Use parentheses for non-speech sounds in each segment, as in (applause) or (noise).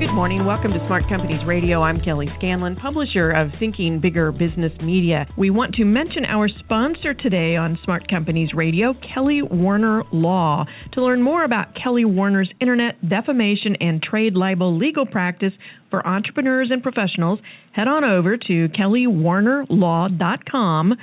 Good morning. Welcome to Smart Companies Radio. I'm Kelly Scanlon, publisher of Thinking Bigger Business Media. We want to mention our sponsor today on Smart Companies Radio, Kelly Warner Law. To learn more about Kelly Warner's internet defamation and trade libel legal practice for entrepreneurs and professionals, head on over to kellywarnerlaw.com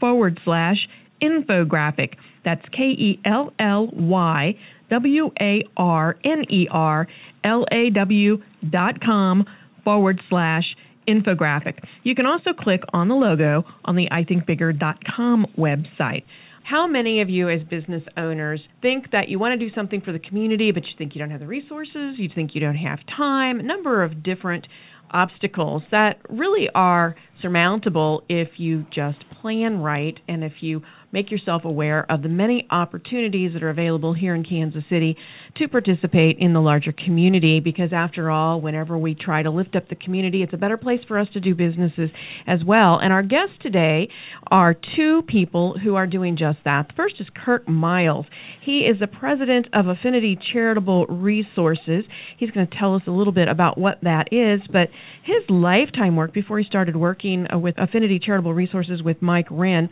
forward slash infographic. That's K E L L Y W A R N E R L A W dot com forward slash infographic. You can also click on the logo on the ithinkbigger.com website. How many of you, as business owners, think that you want to do something for the community, but you think you don't have the resources, you think you don't have time, a number of different obstacles that really are surmountable if you just plan right and if you make yourself aware of the many opportunities that are available here in Kansas City to participate in the larger community because after all whenever we try to lift up the community it's a better place for us to do businesses as well. And our guests today are two people who are doing just that. The first is Kirk Miles. He is the president of Affinity Charitable Resources. He's going to tell us a little bit about what that is but his lifetime work before he started working with Affinity Charitable Resources with Mike Wren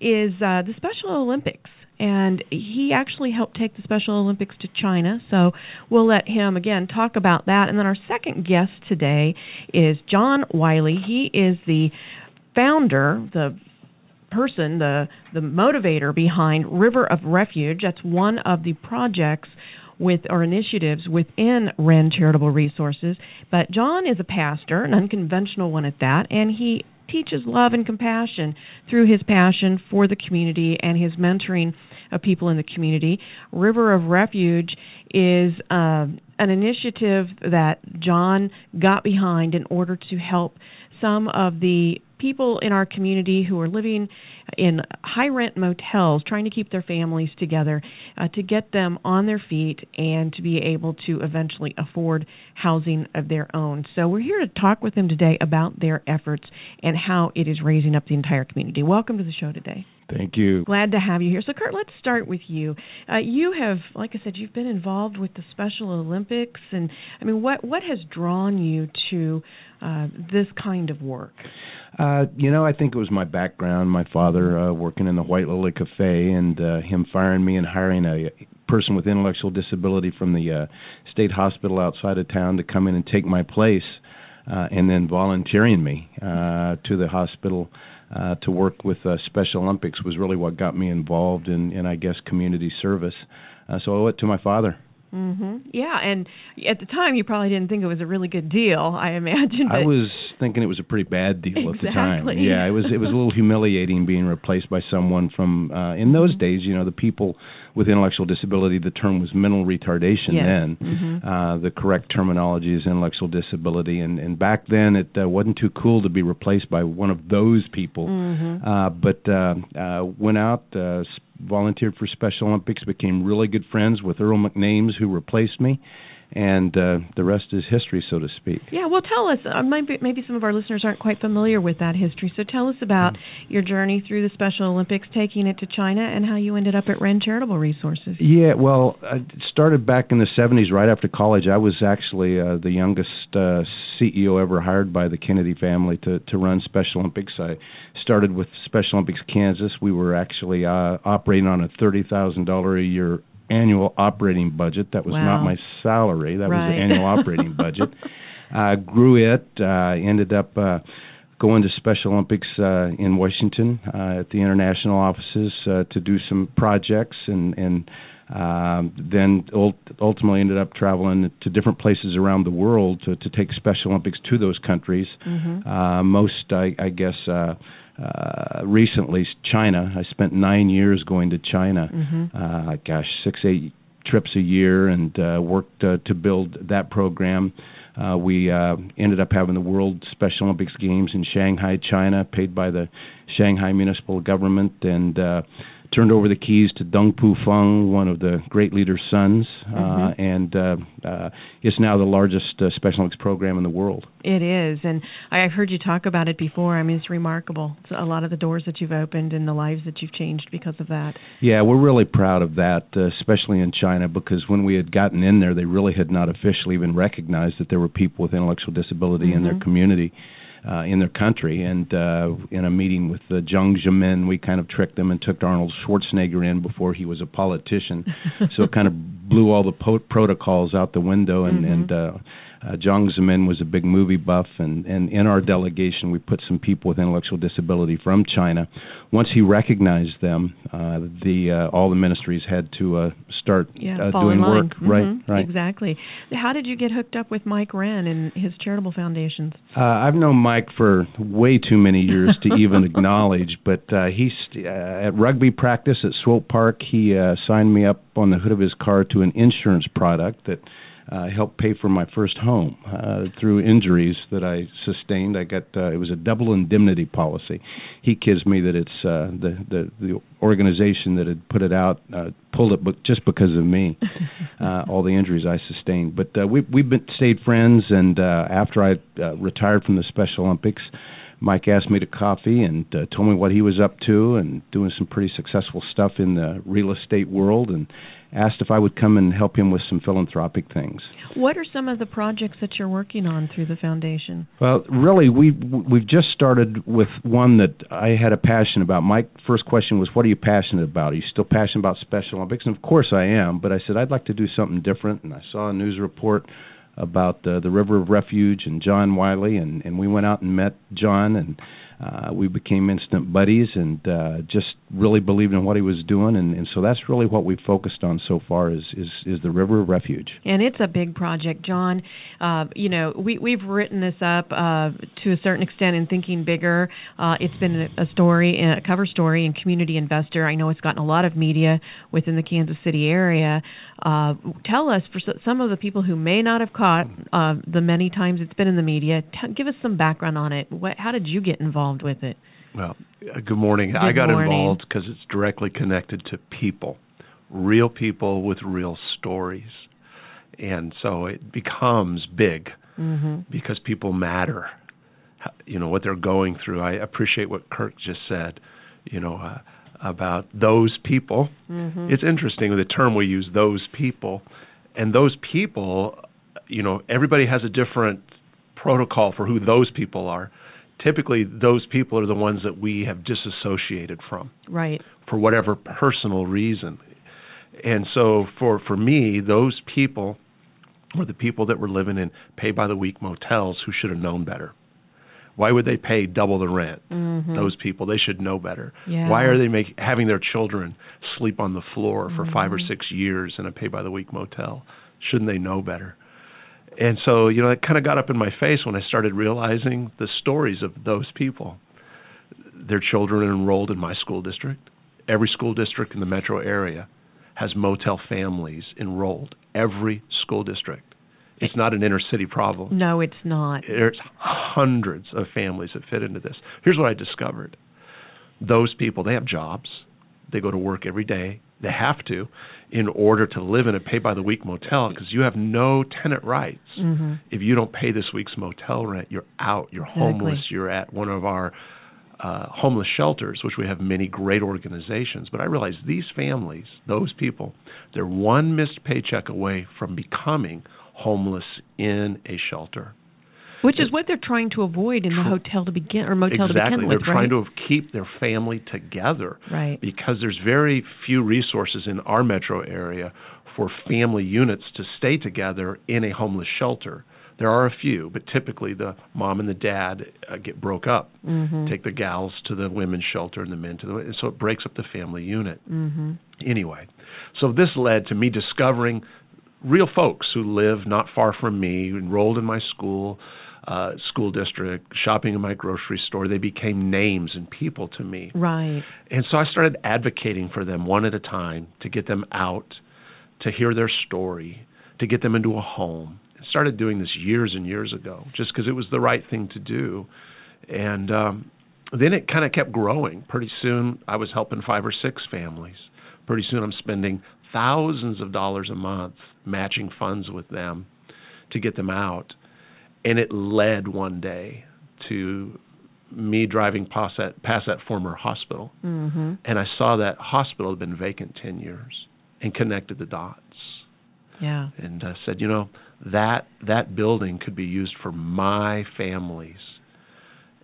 is uh, the Special Olympics. And he actually helped take the Special Olympics to China. So we'll let him, again, talk about that. And then our second guest today is John Wiley. He is the founder, the person, the the motivator behind River of Refuge. That's one of the projects with or initiatives within Wren Charitable Resources. But John is a pastor, an unconventional one at that, and he teaches love and compassion through his passion for the community and his mentoring of people in the community. River of Refuge is uh, an initiative that John got behind in order to help some of the people in our community who are living in high rent motels trying to keep their families together uh, to get them on their feet and to be able to eventually afford housing of their own. So we're here to talk with them today about their efforts and how it is raising up the entire community. Welcome to the show today. Thank you. Glad to have you here. So, Kurt, let's start with you. Uh, you have, like I said, you've been involved with the Special Olympics, and I mean, what what has drawn you to uh, this kind of work? Uh, you know, I think it was my background. My father uh, working in the White Lily Cafe, and uh, him firing me and hiring a person with intellectual disability from the uh, state hospital outside of town to come in and take my place, uh, and then volunteering me uh, to the hospital uh, to work with uh, Special Olympics was really what got me involved in, in I guess, community service. Uh, so I owe it to my father. Mhm. Yeah, and at the time you probably didn't think it was a really good deal, I imagine. I was thinking it was a pretty bad deal exactly. at the time. Yeah, it was it was a little humiliating being replaced by someone from uh in those days, you know, the people with intellectual disability, the term was mental retardation yes. then. Mm-hmm. Uh the correct terminology is intellectual disability and and back then it uh, wasn't too cool to be replaced by one of those people. Mm-hmm. Uh but uh uh went out uh volunteered for Special Olympics, became really good friends with Earl McNames, who replaced me, and uh, the rest is history, so to speak. Yeah, well, tell us. Uh, maybe, maybe some of our listeners aren't quite familiar with that history. So tell us about mm-hmm. your journey through the Special Olympics, taking it to China, and how you ended up at Wren Charitable Resources. Yeah, well, I started back in the 70s, right after college. I was actually uh, the youngest uh, CEO ever hired by the Kennedy family to to run Special Olympics. I started with Special Olympics Kansas. We were actually uh, operating on a thirty thousand dollar a year annual operating budget. That was wow. not my salary. That right. was the annual operating budget. (laughs) Uh, grew it. Uh, ended up uh, going to Special Olympics uh, in Washington uh, at the international offices uh, to do some projects, and and um, then ult- ultimately ended up traveling to different places around the world to, to take Special Olympics to those countries. Mm-hmm. Uh, most, I, I guess. Uh, uh, recently China. I spent nine years going to China. Mhm. Uh, gosh, six eight trips a year, and uh, worked uh, to build that program. Uh, we uh, ended up having the World Special Olympics Games in Shanghai, China, paid by the Shanghai municipal government, and uh, turned over the keys to Deng Pufang, one of the great leader's sons, uh, Mhm. and uh, uh, it's now the largest uh, Special Olympics program in the world. It is, and I've heard you talk about it before. I mean, it's remarkable. It's a lot of the doors that you've opened and the lives that you've changed because of that. Yeah, we're really proud of that, uh, especially in China, because when we had gotten in there, they really had not officially even recognized that there were people with intellectual disability in their Mhm. community, uh, in their country. And uh, in a meeting with uh, Jiang Zemin, we kind of tricked them and took Arnold Schwarzenegger in before he was a politician. (laughs) so it kind of blew all the po- protocols out the window. And, Mhm. and uh, uh, Jiang Zemin was a big movie buff, and, and in our delegation, we put some people with intellectual disability from China. Once he recognized them, uh, the uh, all the ministries had to uh, start Yeah, uh, doing work. Right, Mhm, right. Exactly. How did you get hooked up with Mike Wren and his charitable foundations? Uh, I've known Mike for way too many years to (laughs) even acknowledge, but uh, he's uh, at rugby practice at Swope Park. He uh, signed me up on the hood of his car to an insurance product that uh, helped pay for my first home uh, through injuries that I sustained. I got uh, it was a double indemnity policy. He kids me that it's uh, the the the organization that had put it out uh, pulled it, but just because of me, (laughs) uh, all the injuries I sustained. But uh, we we've been stayed friends, and uh, after I uh, retired from the Special Olympics. Mike asked me to coffee and uh, told me what he was up to and doing some pretty successful stuff in the real estate world and asked if I would come and help him with some philanthropic things. What are some of the projects that you're working on through the foundation? Well, really, we we've just started with one that I had a passion about. My first question was, "What are you passionate about? Are you still passionate about Special Olympics?" And of course, I am. But I said I'd like to do something different, and I saw a news report about uh, the River of Refuge and John Wiley, and and we went out and met John, and uh, we became instant buddies, and uh, just really believed in what he was doing, and, and so that's really what we've focused on so far is is is the River of Refuge. And it's a big project, John. Uh, you know, we we've written this up uh, to a certain extent in Thinking Bigger. Uh, it's been a story, a cover story in Community Investor. I know it's gotten a lot of media within the Kansas City area. Uh, tell us, for some of the people who may not have caught uh, the many times it's been in the media, t- give us some background on it. What, how did you get involved with it? Well, uh, good morning. I got morning. involved because it's directly connected to people, real people with real stories. And so it becomes big Mm-hmm. because people matter. You know, what they're going through. I appreciate what Kirk just said, you know, uh, about those people. Mm-hmm. It's interesting with the term we use, those people. And those people, you know, everybody has a different protocol for who those people are. Typically, those people are the ones that we have disassociated from right. for whatever personal reason. And so for for me, those people were the people that were living in pay by the week motels who should have known better. Why would they pay double the rent? Mm-hmm. Those people, they should know better. Yeah. Why are they make, having their children sleep on the floor for 5 or Mhm. 6 years in a pay by the week motel? Shouldn't they know better? And so, you know, it kind of got up in my face when I started realizing the stories of those people. Their children are enrolled in my school district. Every school district in the metro area has motel families enrolled. Every school district. It's not an inner city problem. No, it's not. There's hundreds of families that fit into this. Here's what I discovered. Those people, they have jobs. They go to work every day. They have to in order to live in a pay by the week motel because you have no tenant rights. Mm-hmm. If you don't pay this week's motel rent, you're out. You're Exactly. homeless. You're at one of our uh, homeless shelters, which we have many great organizations. But I realize these families, those people, they're one missed paycheck away from becoming homeless in a shelter. Which is what they're trying to avoid in the hotel to begin or motel to begin. exactly. They're with, trying right? to keep their family together Right. because there's very few resources in our metro area for family units to stay together in a homeless shelter. There are a few, but typically the mom and the dad uh, get broke up. Mm-hmm. Take the gals to the women's shelter and the men to the and so it breaks up the family unit. mm-hmm. Anyway, so this led to me discovering real folks who live not far from me, enrolled in my school, uh, school district, shopping in my grocery store. They became names and people to me. Right. And so I started advocating for them one at a time to get them out, to hear their story, to get them into a home. I started doing this years and years ago just because it was the right thing to do. And um, then it kind of kept growing. Pretty soon I was helping five or six families. Pretty soon I'm spending thousands of dollars a month matching funds with them to get them out. And it led one day to me driving past that, past that former hospital. Mm-hmm. And I saw that hospital had been vacant 10 years and connected the dots. Yeah. And uh, said, you know, that that building could be used for my families.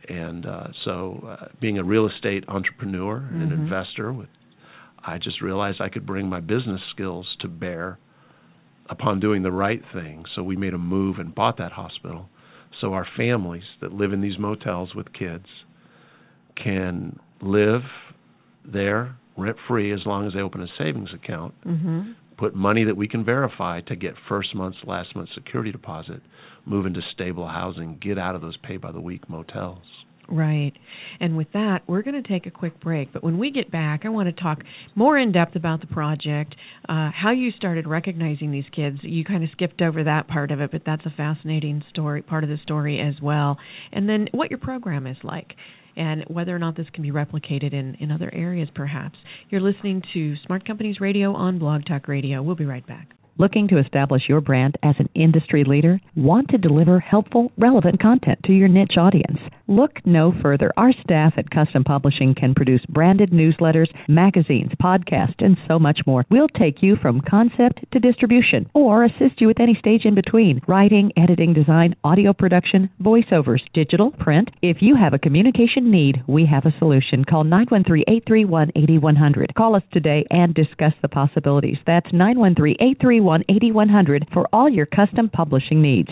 And uh, so, uh, being a real estate entrepreneur and Mhm. investor, with, I just realized I could bring my business skills to bear upon doing the right thing. So we made a move and bought that hospital. So our families that live in these motels with kids can live there rent free as long as they open a savings account Mm-hmm. put money that we can verify to get first month's last month's security deposit, move into stable housing, get out of those pay by the week motels. Right. And with that, we're going to take a quick break. But when we get back, I want to talk more in depth about the project, uh, how you started recognizing these kids. You kind of skipped over that part of it, but that's a fascinating story, part of the story as well. And then what your program is like. And whether or not this can be replicated in, in other areas, perhaps. You're listening to Smart Companies Radio on Blog Talk Radio. We'll be right back. Looking to establish your brand as an industry leader? Want to deliver helpful, relevant content to your niche audience? Look no further. Our staff at Custom Publishing can produce branded newsletters, magazines, podcasts, and so much more. We'll take you from concept to distribution or assist you with any stage in between writing, editing, design, audio production, voiceovers, digital, print. If you have a communication need, we have a solution. Call 913 831 8100. Call us today and discuss the possibilities. That's 913 831 8100 for all your custom publishing needs.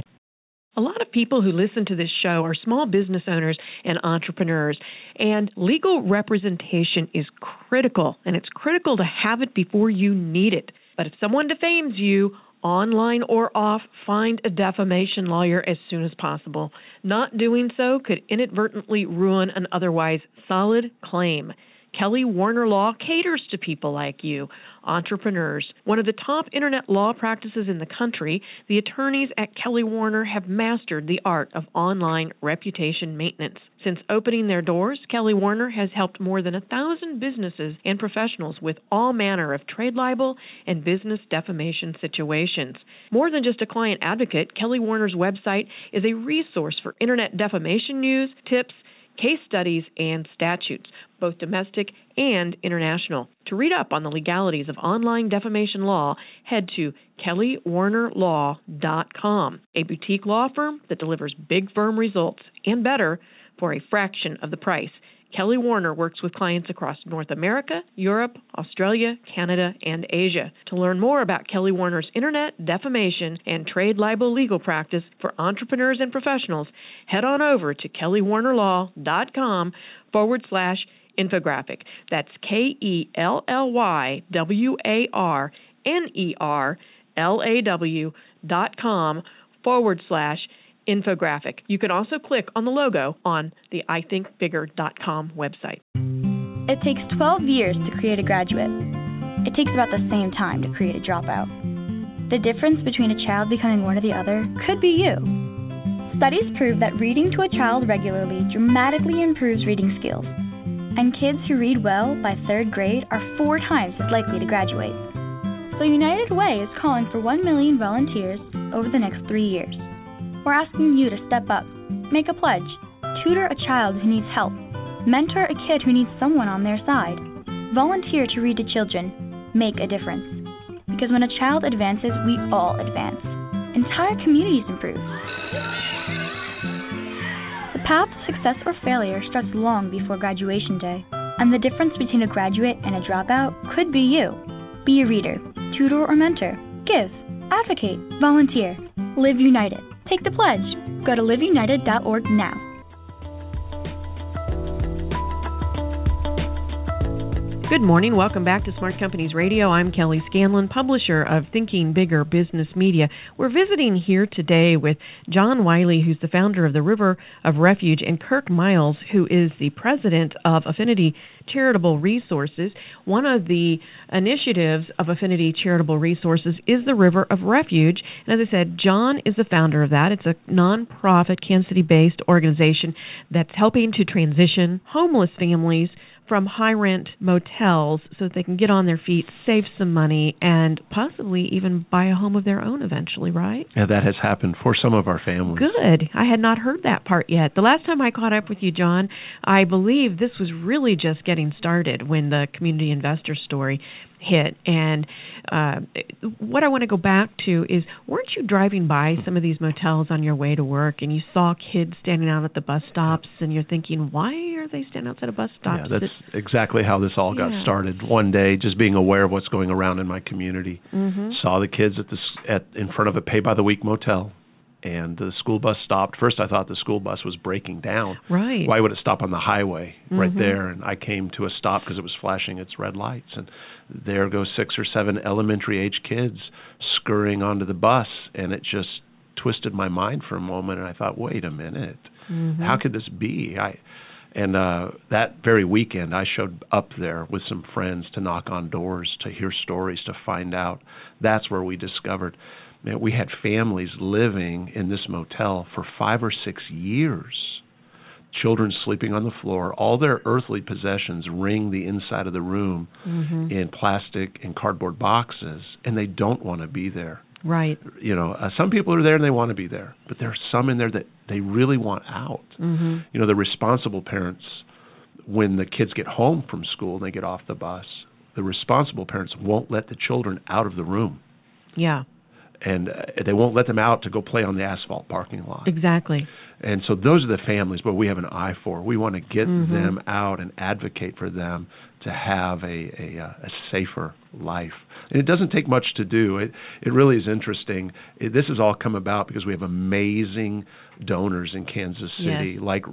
A lot of people who listen to this show are small business owners and entrepreneurs, and legal representation is critical, and it's critical to have it before you need it. But if someone defames you, online or off, find a defamation lawyer as soon as possible. Not doing so could inadvertently ruin an otherwise solid claim. Kelly Warner Law caters to people like you, entrepreneurs. One of the top internet law practices in the country, the attorneys at Kelly Warner have mastered the art of online reputation maintenance. Since opening their doors, Kelly Warner has helped more than a thousand businesses and professionals with all manner of trade libel and business defamation situations. More than just a client advocate, Kelly Warner's website is a resource for internet defamation news, tips, case studies, and statutes, both domestic and international. To read up on the legalities of online defamation law, head to kellywarnerlaw.com, a boutique law firm that delivers big firm results and better for a fraction of the price. Kelly Warner works with clients across North America, Europe, Australia, Canada, and Asia. To learn more about Kelly Warner's internet, defamation, and trade libel legal practice for entrepreneurs and professionals, head on over to kellywarnerlaw.com forward slash infographic. That's K E L L Y W A R N E R L A W dot com forward slash infographic. You can also click on the logo on the ithinkbigger.com website. It takes 12 years to create a graduate. It takes about the same time to create a dropout. The difference between a child becoming one or the other could be you. Studies prove that reading to a child regularly dramatically improves reading skills, and kids who read well by third grade are four times as likely to graduate. So United Way is calling for 1 million volunteers over the next three years. We're asking you to step up, make a pledge, tutor a child who needs help, mentor a kid who needs someone on their side, volunteer to read to children, make a difference. Because when a child advances, we all advance. Entire communities improve. The path to success or failure starts long before graduation day, and the difference between a graduate and a dropout could be you. Be a reader, tutor or mentor, give, advocate, volunteer, live united. Take the pledge. Go to liveunited.org now. Good morning. Welcome back to Smart Companies Radio. I'm Kelly Scanlon, publisher of Thinking Bigger Business Media. We're visiting here today with John Wiley, who's the founder of the River of Refuge, and Kirk Miles, who is the president of Affinity Charitable Resources. One of the initiatives of Affinity Charitable Resources is the River of Refuge. And as I said, John is the founder of that. It's a nonprofit, Kansas City based organization that's helping to transition homeless families from high rent motels so that they can get on their feet, save some money, and possibly even buy a home of their own eventually, right? Yeah, that has happened for some of our families. Good. I had not heard that part yet. The last time I caught up with you, John, I believe this was really just getting started when the community investor story hit. And uh, what I want to go back to is weren't you driving by some of these motels on your way to work and you saw kids standing out at the bus stops and you're thinking, why are they standing outside of bus stops? Yeah, that's it, exactly how this all got Yeah. started. One day, just being aware of what's going around in my community, Mhm. saw the kids at the s- at in front of a pay by the week motel, and the school bus stopped. First, I thought the school bus was breaking down. Right. Why would it stop on the highway right Mhm. there? And I came to a stop because it was flashing its red lights, and there go six or seven elementary age kids scurrying onto the bus, and it just twisted my mind for a moment. And I thought, wait a minute, Mhm. how could this be? I and uh that very weekend I showed up there with some friends to knock on doors to hear stories to find out. That's where we discovered man, we had families living in this motel for 5 or 6 years. Children sleeping on the floor, all their earthly possessions ring the inside of the room Mhm. in plastic and cardboard boxes and they don't want to be there Right. you know, uh, some people are there and they want to be there, but there are some in there that they really want out. Mhm. You know, the responsible parents, when the kids get home from school and they get off the bus, the responsible parents won't let the children out of the room, Yeah. And uh, they won't let them out to go play on the asphalt parking lot. Exactly. And so those are the families where we have an eye for. We want to get Mhm. them out and advocate for them to have a, a uh, a safer life. And it doesn't take much to do. It it really is interesting. It, this has all come about because we have amazing donors in Kansas City, Yes. like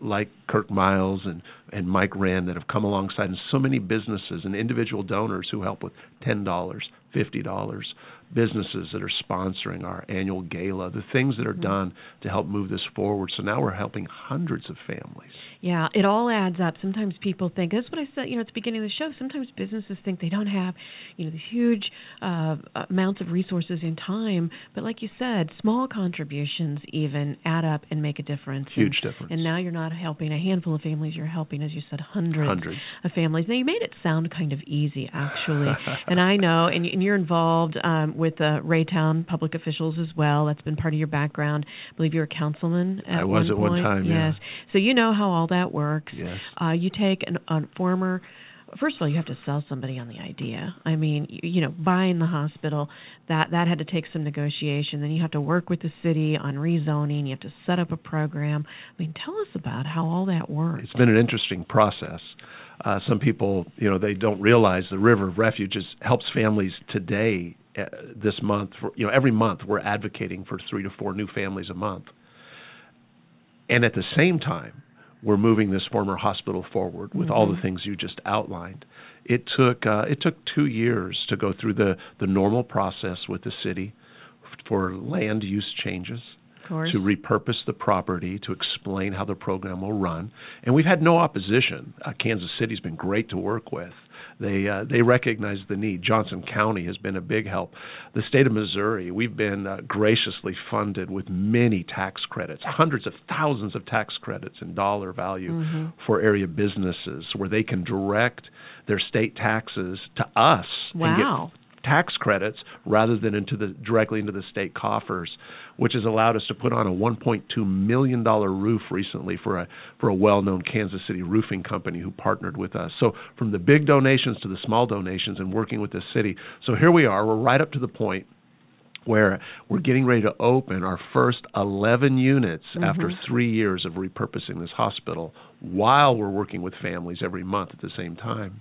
like Kirk Miles and and Mike Wren that have come alongside, and so many businesses and individual donors who help with ten dollars, fifty dollars. Businesses that are sponsoring our annual gala, the things that are mm-hmm. done to help move this forward. So now we're helping hundreds of families. Yeah, it all adds up. Sometimes people think that's what I said, you know, at the beginning of the show. Sometimes businesses think they don't have, you know, these huge uh, amounts of resources and time, but like you said, small contributions even add up and make a difference. Huge and, difference. And now you're not helping a handful of families; you're helping, as you said, hundreds, Hundreds. of families. Now you made it sound kind of easy, actually, (laughs) and I know, and, and you're involved um, with uh, Raytown public officials as well. That's been part of your background. I believe you're a councilman. At I was one at one point. time, yeah. Yes. So you know how all that works. Yes. Uh, you take an, a former. First of all, you have to sell somebody on the idea. I mean, you, you know, buying the hospital that that had to take some negotiation. Then you have to work with the city on rezoning. You have to set up a program. I mean, tell us about how all that works. It's been an interesting process. Uh, some people, you know, they don't realize the River of Refuge is, helps families today. Uh, this month, for, you know, every month we're advocating for three to four new families a month, and at the same time, we're moving this former hospital forward with all the things you just outlined. It took uh, it took two years to go through the the normal process with the city for land use changes to repurpose the property, to explain how the program will run. And we've had no opposition. Uh, Kansas City's been great to work with. They uh, they recognize the need. Johnson County has been a big help. The state of Missouri, we've been uh, graciously funded with many tax credits, hundreds of thousands of tax credits in dollar value Mm-hmm. for area businesses where they can direct their state taxes to us and get tax credits rather than into the directly into the state coffers, which has allowed us to put on a 1.2 million dollar roof recently for a for a well-known Kansas City roofing company who partnered with us. So from the big donations to the small donations and working with the city. So here we are. We're right up to the point where we're getting ready to open our first 11 units mm-hmm. after three years of repurposing this hospital while we're working with families every month at the same time.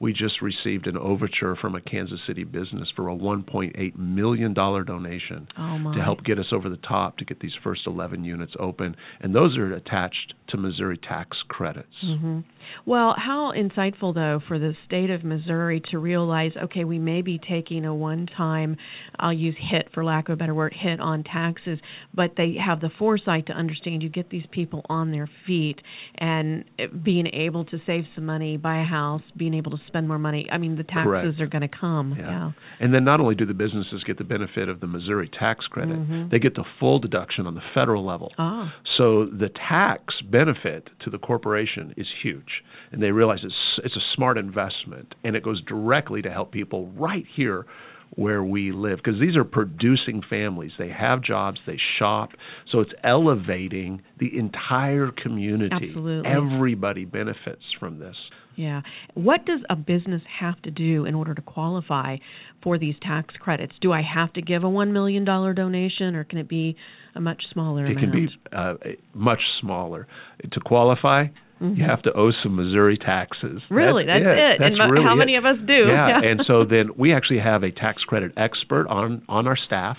We just received an overture from a Kansas City business for a $1.8 million donation Oh to help get us over the top to get these first 11 units open. And those are attached to Missouri tax credits. Mm-hmm. Well, how insightful, though, for the state of Missouri to realize okay, we may be taking a one time, I'll use hit for lack of a better word, hit on taxes, but they have the foresight to understand you get these people on their feet and being able to save some money, buy a house, being able to spend more money. I mean, the taxes Correct. are going to come. Yeah. yeah. And then not only do the businesses get the benefit of the Missouri tax credit, Mhm. they get the full deduction on the federal level. Ah. So the tax benefit to the corporation is huge, and they realize it's it's a smart investment, and it goes directly to help people right here where we live because these are producing families. They have jobs, they shop, so it's elevating the entire community. Absolutely. Everybody benefits from this. Yeah. What does a business have to do in order to qualify for these tax credits? Do I have to give a $1 million donation or can it be a much smaller It amount? can be uh, much smaller. To qualify, Mhm. you have to owe some Missouri taxes. Really? That's, it. That's and really how it. many of us do? Yeah, (laughs) and so then we actually have a tax credit expert on on our staff,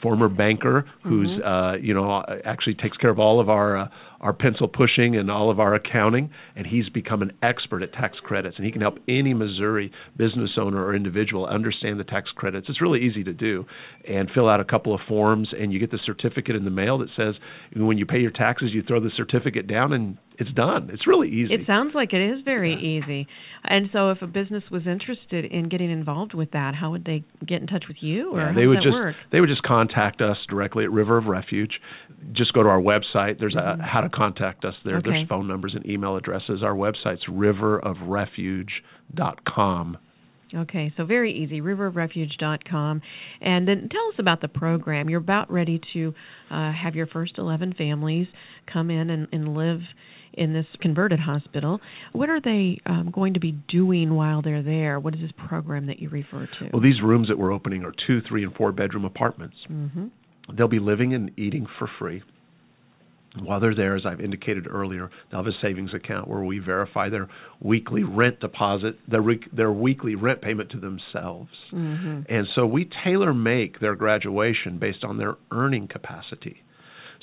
former banker who's Mm-hmm. uh, you know actually takes care of all of our uh, our pencil pushing and all of our accounting, and he's become an expert at tax credits, and he can help any Missouri business owner or individual understand the tax credits. It's really easy to do, and fill out a couple of forms, and you get the certificate in the mail that says when you pay your taxes, you throw the certificate down, and it's done. It's really easy. It sounds like it is very easy. And so, if a business was interested in getting involved with that, how would they get in touch with you, or Yeah, they would just work? they would just contact us directly at River of Refuge. Just go to our website. There's a mm-hmm. how to contact us there. Mm-hmm. Okay. There's phone numbers and email addresses. Our website's riverofrefuge.com. Okay, so very easy, riverofrefuge.com. And then tell us about the program. You're about ready to uh, have your first 11 families come in and, and live in this converted hospital. What are they um, going to be doing while they're there? What is this program that you refer to? Well, these rooms that we're opening are two, three, and four bedroom apartments. hmm They'll be living and eating for free. While they're there, as I've indicated earlier, they'll have a savings account where we verify their weekly rent deposit, their re- their weekly rent payment to themselves. hmm And so we tailor make their graduation based on their earning capacity.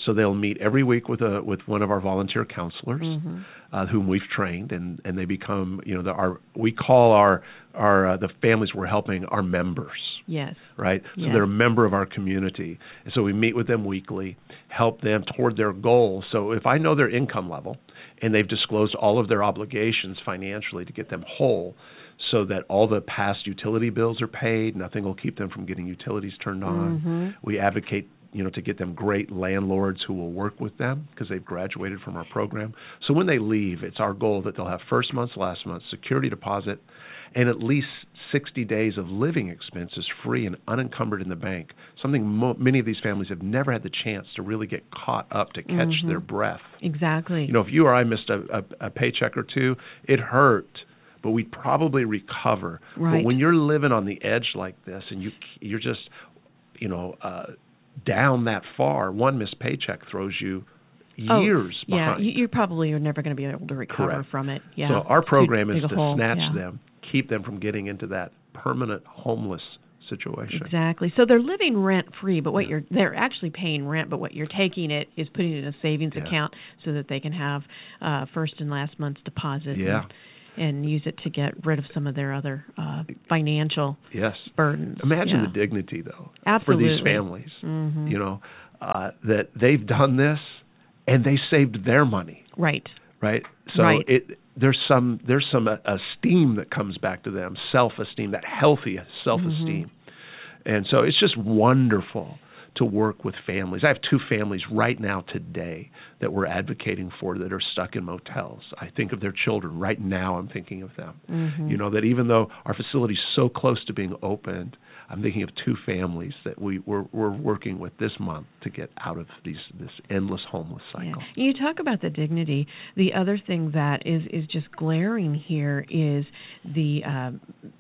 So they'll meet every week with a with one of our volunteer counselors, Mhm. uh, whom we've trained, and and they become you know the, our we call our our uh, the families we're helping our members Yes. right? So Yeah. they're a member of our community. And so we meet with them weekly, help them toward their goals. So if I know their income level and they've disclosed all of their obligations financially to get them whole so that all the past utility bills are paid, nothing will keep them from getting utilities turned on. Mhm. We advocate you know to get them great landlords who will work with them because they've graduated from our program. So when they leave, it's our goal that they'll have first month's last month security deposit and at least 60 days of living expenses free and unencumbered in the bank. Something mo- many of these families have never had the chance to really get caught up to catch Mhm. their breath. Exactly. You know, if you or I missed a, a, a paycheck or two, it hurt, but we'd probably recover. Right. But when you're living on the edge like this and you you're just, you know, uh, down that far, one missed paycheck throws you Oh, years yeah, behind. you, probably are never going to be able to recover Correct. from it. Yeah. So our program is to snatch Yeah. them, keep them from getting into that permanent homeless situation. Exactly. So they're living rent free, but what you're they're actually paying rent, but what you're taking it is putting it in a savings Yeah. account so that they can have uh first and last month's deposit Yeah. and, and use it to get rid of some of their other uh financial Yes. burdens. Imagine Yeah. the dignity though Absolutely. for these families. Mhm. You know, uh that they've done this and they saved their money, Right. right? So Right. it there's some there's some uh, esteem that comes back to them, self-esteem, that healthy self-esteem. Mm-hmm. And so it's just wonderful to work with families. I have two families right now today that we're advocating for that are stuck in motels. I think of their children right now. I'm thinking of them. Mhm. You know that even though our facility is so close to being opened, I'm thinking of two families that we we're, we're working with this month to get out of these this endless homeless Yeah. cycle. You talk about the dignity. The other thing that is is just glaring here is the uh,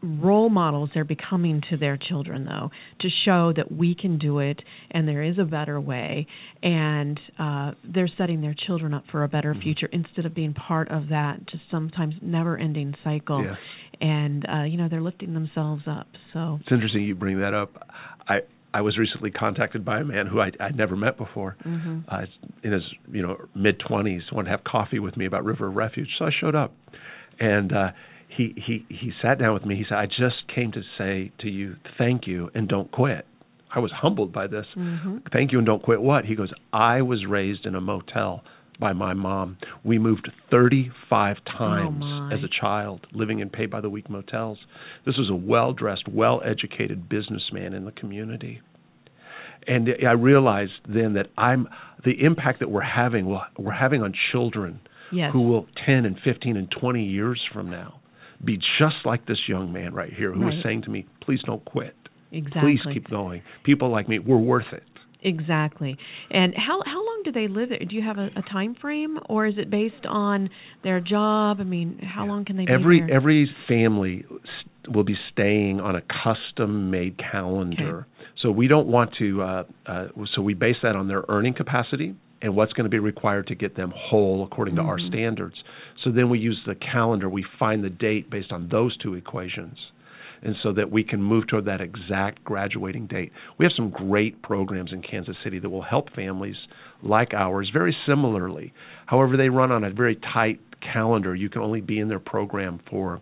role models they're becoming to their children, though, to show that we can do it and there is a better way, and uh, they're setting their children up for a better Mm-hmm. future instead of being part of that just sometimes never-ending cycle. And uh, you know they're lifting themselves up. So It's interesting you bring that up. I I was recently contacted by a man who I, I'd never met before, mm-hmm. uh, in his you know mid twenties, wanted to have coffee with me about River of Refuge. So I showed up, and uh, he he he sat down with me. He said, "I just came to say to you, thank you, and don't quit." I was humbled by this. Mm-hmm. Thank you, and don't quit. What? He goes, "I was raised in a motel." by my mom. We moved 35 times oh as a child, living in pay by the week motels. This was a well dressed, well educated businessman in the community. And I realized then that I'm the impact that we're having, we're having on children yes. who will 10 and 15 and 20 years from now be just like this young man right here who right. was saying to me, please don't quit. Exactly. Please keep going. People like me, we're worth it. Exactly. And how how long do they live there? Do you have a, a time frame, or is it based on their job? I mean, how long can they every, be there? Every family will be staying on a custom-made calendar. Okay. So we don't want to. Uh, uh, so we base that on their earning capacity and what's going to be required to get them whole according to mm-hmm. our standards. So then we use the calendar. We find the date based on those two equations and so that we can move toward that exact graduating date. We have some great programs in Kansas City that will help families like ours very similarly. However, they run on a very tight calendar. You can only be in their program for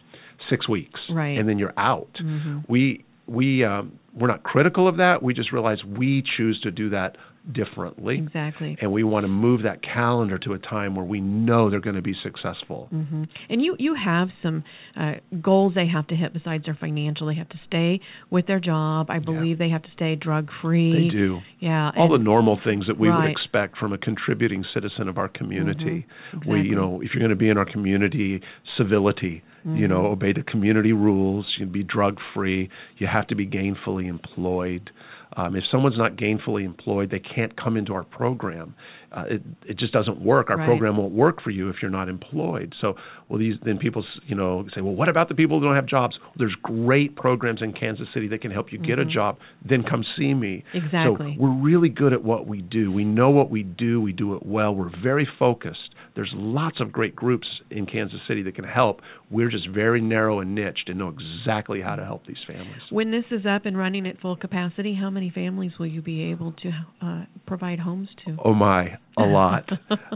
six weeks, right. and then you're out. Mm-hmm. We we um, we're not critical of that. We just realize we choose to do that differently. Exactly. And we want to move that calendar to a time where we know they're going to be successful. Mm-hmm. And you you have some uh, goals they have to hit besides their financial. They have to stay with their job. I believe yeah. they have to stay drug free. They do. Yeah. All the normal things that we right. would expect from a contributing citizen of our community. Mm-hmm. Exactly. We, you know, if you're going to be in our community, civility. Mm-hmm. You know, obey the community rules. You be drug free. You have to be gainfully employed. Um, if someone's not gainfully employed, they can't come into our program. Uh, it it just doesn't work. Our right. program won't work for you if you're not employed. So, well, these then people you know say, well, what about the people who don't have jobs? Well, there's great programs in Kansas City that can help you get mm-hmm. a job. Then come see me. Exactly. So we're really good at what we do. We know what we do. We do it well. We're very focused. There's lots of great groups in Kansas City that can help. We're just very narrow and niched and know exactly how to help these families. When this is up and running at full capacity, how many families will you be able to uh, provide homes to? Oh my, you a (laughs) lot.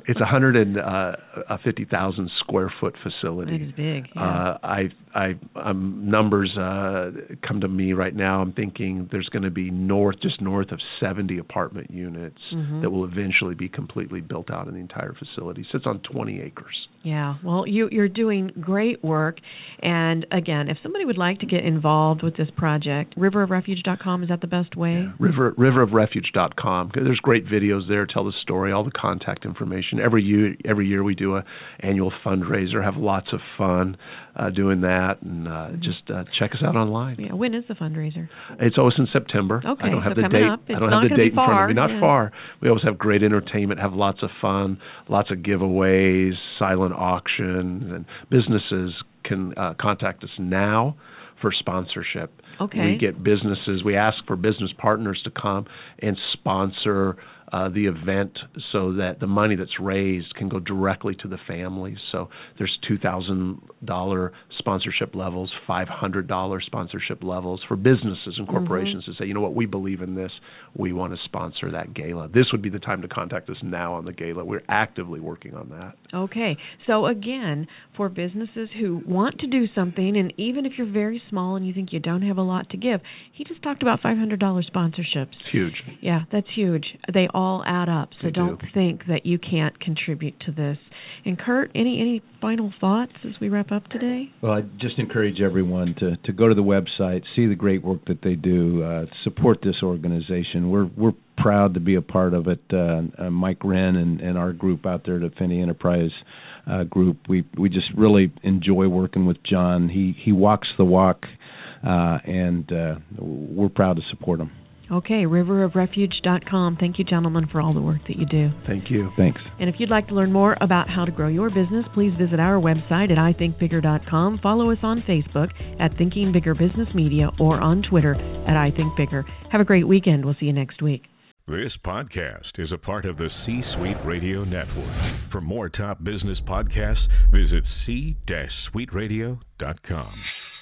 it's a hundred and uh, a fifty thousand square foot facility. That is big. Yeah. Uh, I, I, um, numbers uh, come to me right now. I'm thinking there's going to be north, just north of seventy apartment units mm-hmm. that will eventually be completely built out in the entire facility. Sits on 20 acres. Yeah, well, you, you're doing great work. And again, if somebody would like to get involved with this project, riverofrefuge.com is that the best way? Yeah. River riverofrefuge.com. There's great videos there. Tell the story, all the contact information. Every year, every year we do a annual fundraiser. Have lots of fun uh, doing that, and uh, just uh, check us out online. Yeah, when is the fundraiser? It's always in September. Okay, I don't have so the date. Up. I don't have the date in front of me. Not yeah. far. We always have great entertainment. Have lots of fun. Lots of giveaways. Silent auctions, and businesses can uh, contact us now for sponsorship. Okay. We get businesses. We ask for business partners to come and sponsor uh, the event so that the money that's raised can go directly to the families. So there's two thousand dollar sponsorship levels, five hundred dollar sponsorship levels for businesses and corporations mm-hmm. to say, you know what, we believe in this. We want to sponsor that gala. This would be the time to contact us now on the gala. We're actively working on that. Okay. So again, for businesses who want to do something, and even if you're very small and you think you don't have a lot to give, he just talked about five hundred dollar sponsorships. It's huge. Yeah, that's huge. They all add up. So They don't do. think that you can't contribute to this. And Kurt, any any final thoughts as we wrap up today? Well, I just encourage everyone to, to go to the website, see the great work that they do, uh, support this organization. We're we're proud to be a part of it. Uh, uh, Mike Wren and, and our group out there, the Finney Enterprise uh, group, we we just really enjoy working with John. He he walks the walk, uh, and uh, we're proud to support him. Okay, riverofrefuge.com. Thank you, gentlemen, for all the work that you do. Thank you. Thanks. And if you'd like to learn more about how to grow your business, please visit our website at ithinkbigger.com. Follow us on Facebook at Thinking Bigger Business Media or on Twitter at ithinkbigger. Have a great weekend. We'll see you next week. This podcast is a part of the C Suite Radio Network. For more top business podcasts, visit c-suiteradio.com.